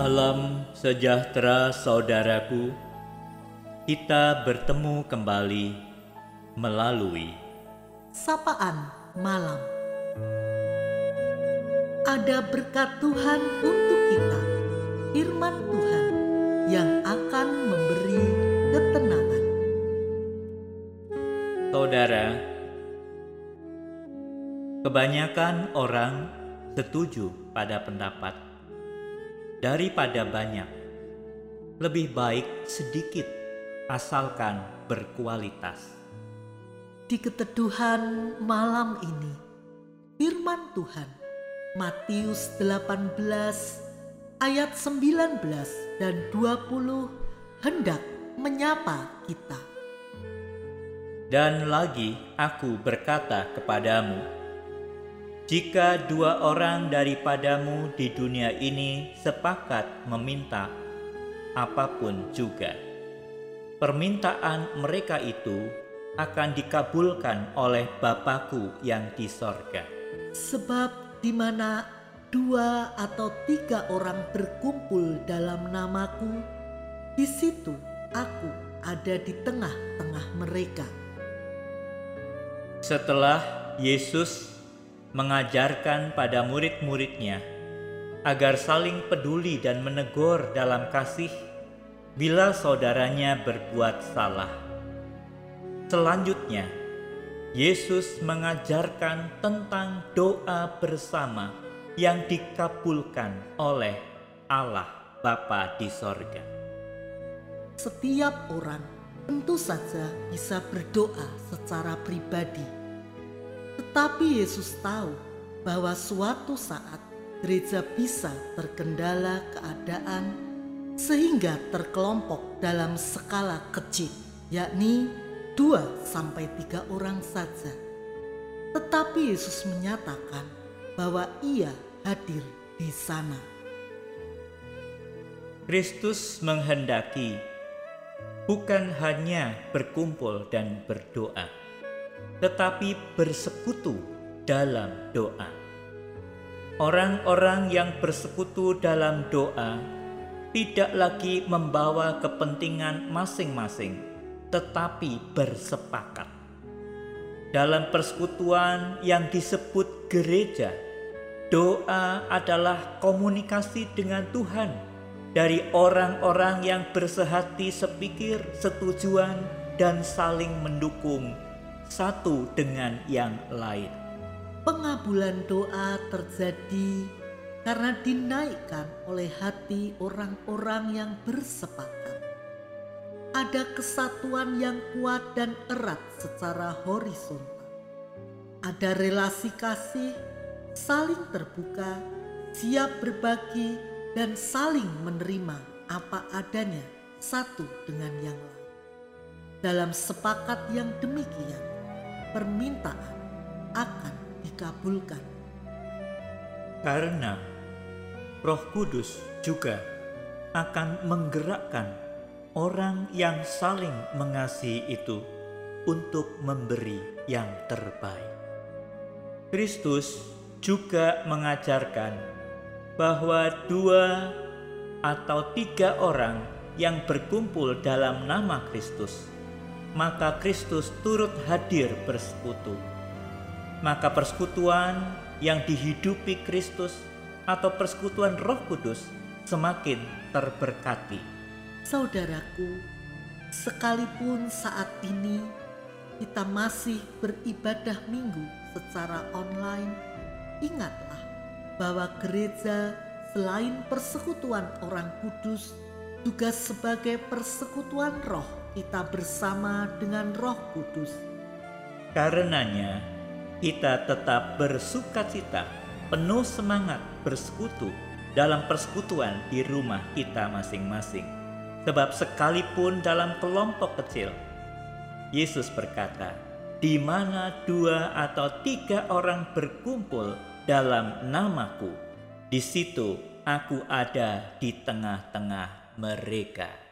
Salam sejahtera saudaraku. Kita bertemu kembali melalui Sapaan Malam. Ada berkat Tuhan untuk kita, firman Tuhan yang akan memberi ketenangan. Saudara, kebanyakan orang setuju pada pendapat daripada banyak. Lebih baik sedikit asalkan berkualitas. Di keteduhan malam ini, firman Tuhan Matius 18 ayat 19 dan 20 hendak menyapa kita. Dan lagi aku berkata kepadamu, jika dua orang daripadamu di dunia ini sepakat meminta apa pun juga, permintaan mereka itu akan dikabulkan oleh Bapakku yang di sorga. Sebab di mana dua atau tiga orang berkumpul dalam namaku, di situ aku ada di tengah-tengah mereka. Setelah Yesus mengajarkan pada murid-muridnya agar saling peduli dan menegur dalam kasih bila saudaranya berbuat salah. Selanjutnya, Yesus mengajarkan tentang doa bersama yang dikabulkan oleh Allah Bapa di sorga. Setiap orang tentu saja bisa berdoa secara pribadi tetapi Yesus tahu bahwa suatu saat gereja bisa terkendala keadaan sehingga terkelompok dalam skala kecil, yakni dua sampai tiga orang saja. Tetapi Yesus menyatakan bahwa ia hadir di sana. Kristus menghendaki bukan hanya berkumpul dan berdoa, tetapi bersekutu dalam doa. Orang-orang yang bersekutu dalam doa tidak lagi membawa kepentingan masing-masing, tetapi bersepakat. Dalam persekutuan yang disebut gereja, doa adalah komunikasi dengan Tuhan dari orang-orang yang bersehati sepikir, setujuan, dan saling mendukung satu dengan yang lain. Pengabulan doa terjadi karena dinaikkan oleh hati orang-orang yang bersepakat. Ada kesatuan yang kuat dan erat secara horizontal. Ada relasi kasih, saling terbuka, siap berbagi, dan saling menerima apa adanya satu dengan yang lain. Dalam sepakat yang demikian, permintaan akan dikabulkan. Karena Roh Kudus juga akan menggerakkan orang yang saling mengasihi itu untuk memberi yang terbaik. Kristus juga mengajarkan bahwa dua atau tiga orang yang berkumpul dalam nama Kristus maka Kristus turut hadir bersekutu. Maka persekutuan yang dihidupi Kristus atau persekutuan Roh Kudus semakin terberkati. Saudaraku, sekalipun saat ini kita masih beribadah minggu secara online, ingatlah bahwa gereja selain persekutuan orang kudus juga sebagai persekutuan roh kita bersama dengan Roh Kudus. Karenanya, kita tetap bersuka cita, penuh semangat bersekutu dalam persekutuan di rumah kita masing-masing. Sebab sekalipun dalam kelompok kecil, Yesus berkata, di mana dua atau tiga orang berkumpul dalam namaku, di situ aku ada di tengah-tengah mereka.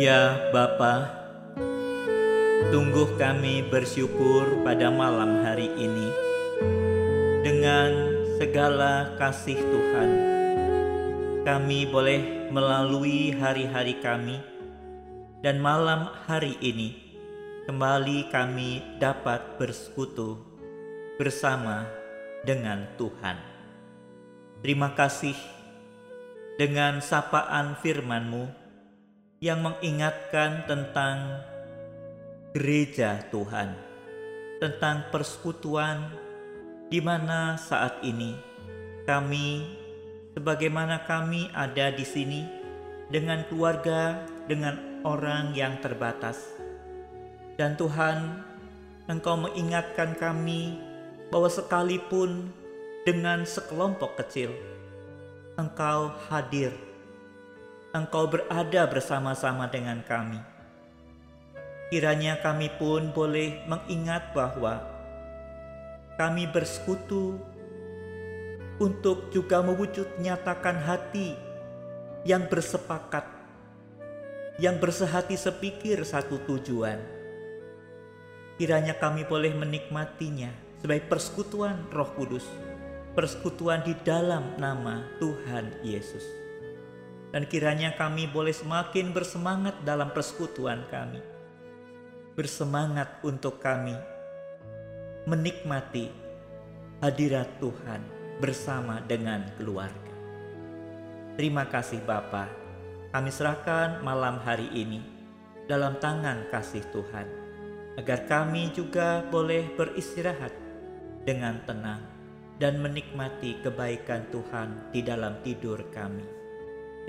Ya Bapa, sungguh kami bersyukur pada malam hari ini dengan segala kasih Tuhan. Kami boleh melalui hari-hari kami dan malam hari ini kembali kami dapat bersekutu bersama dengan Tuhan. Terima kasih dengan sapaan firman-Mu yang mengingatkan tentang gereja Tuhan, tentang persekutuan di mana saat ini kami sebagaimana kami ada di sini dengan keluarga, dengan orang yang terbatas. Dan Tuhan, Engkau mengingatkan kami bahwa sekalipun dengan sekelompok kecil. Engkau hadir, Engkau berada bersama-sama dengan kami. Kiranya kami pun boleh mengingat bahwa kami bersekutu untuk juga mewujud nyatakan hati yang bersepakat, yang bersehati sepikir satu tujuan. Kiranya kami boleh menikmatinya sebagai persekutuan Roh Kudus persekutuan di dalam nama Tuhan Yesus. Dan kiranya kami boleh semakin bersemangat dalam persekutuan kami. Bersemangat untuk kami menikmati hadirat Tuhan bersama dengan keluarga. Terima kasih Bapa. Kami serahkan malam hari ini dalam tangan kasih Tuhan agar kami juga boleh beristirahat dengan tenang dan menikmati kebaikan Tuhan di dalam tidur kami.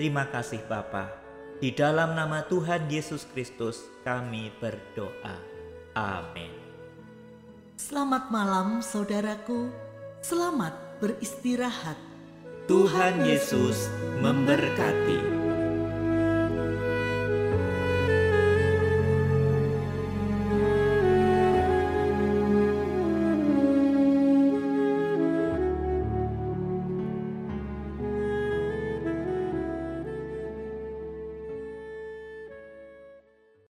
Terima kasih Bapa. Di dalam nama Tuhan Yesus Kristus kami berdoa. Amin. Selamat malam saudaraku. Selamat beristirahat. Tuhan Yesus memberkati.